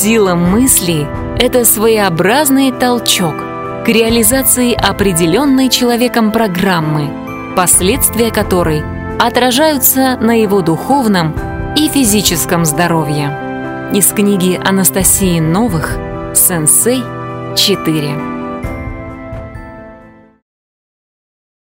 Сила мысли – это своеобразный толчок к реализации определенной человеком программы, последствия которой отражаются на его духовном и физическом здоровье. Из книги Анастасии Новых «Сенсей 4».